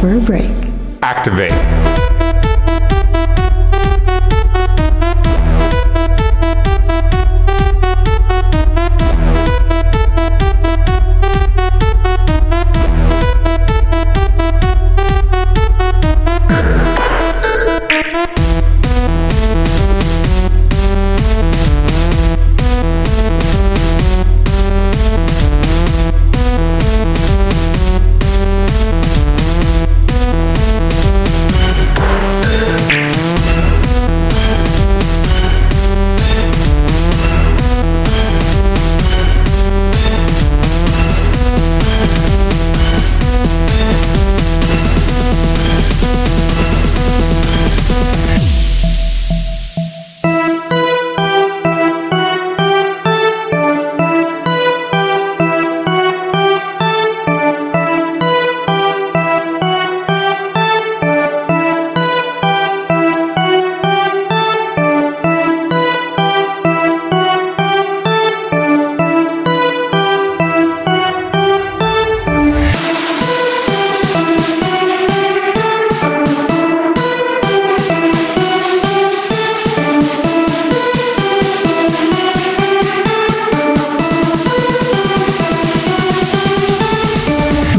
for a break. Activate.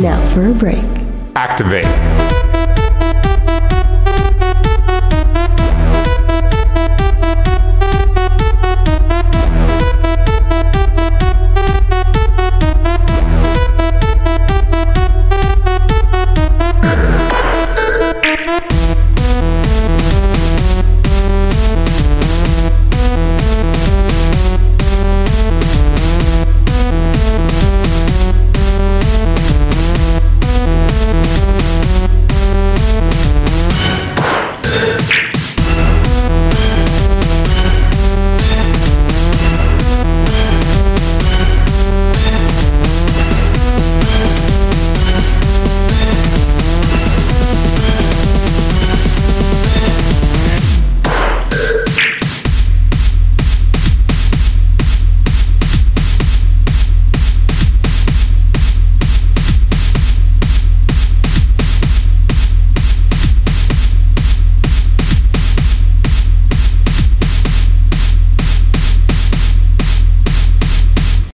Now for a break. Activate.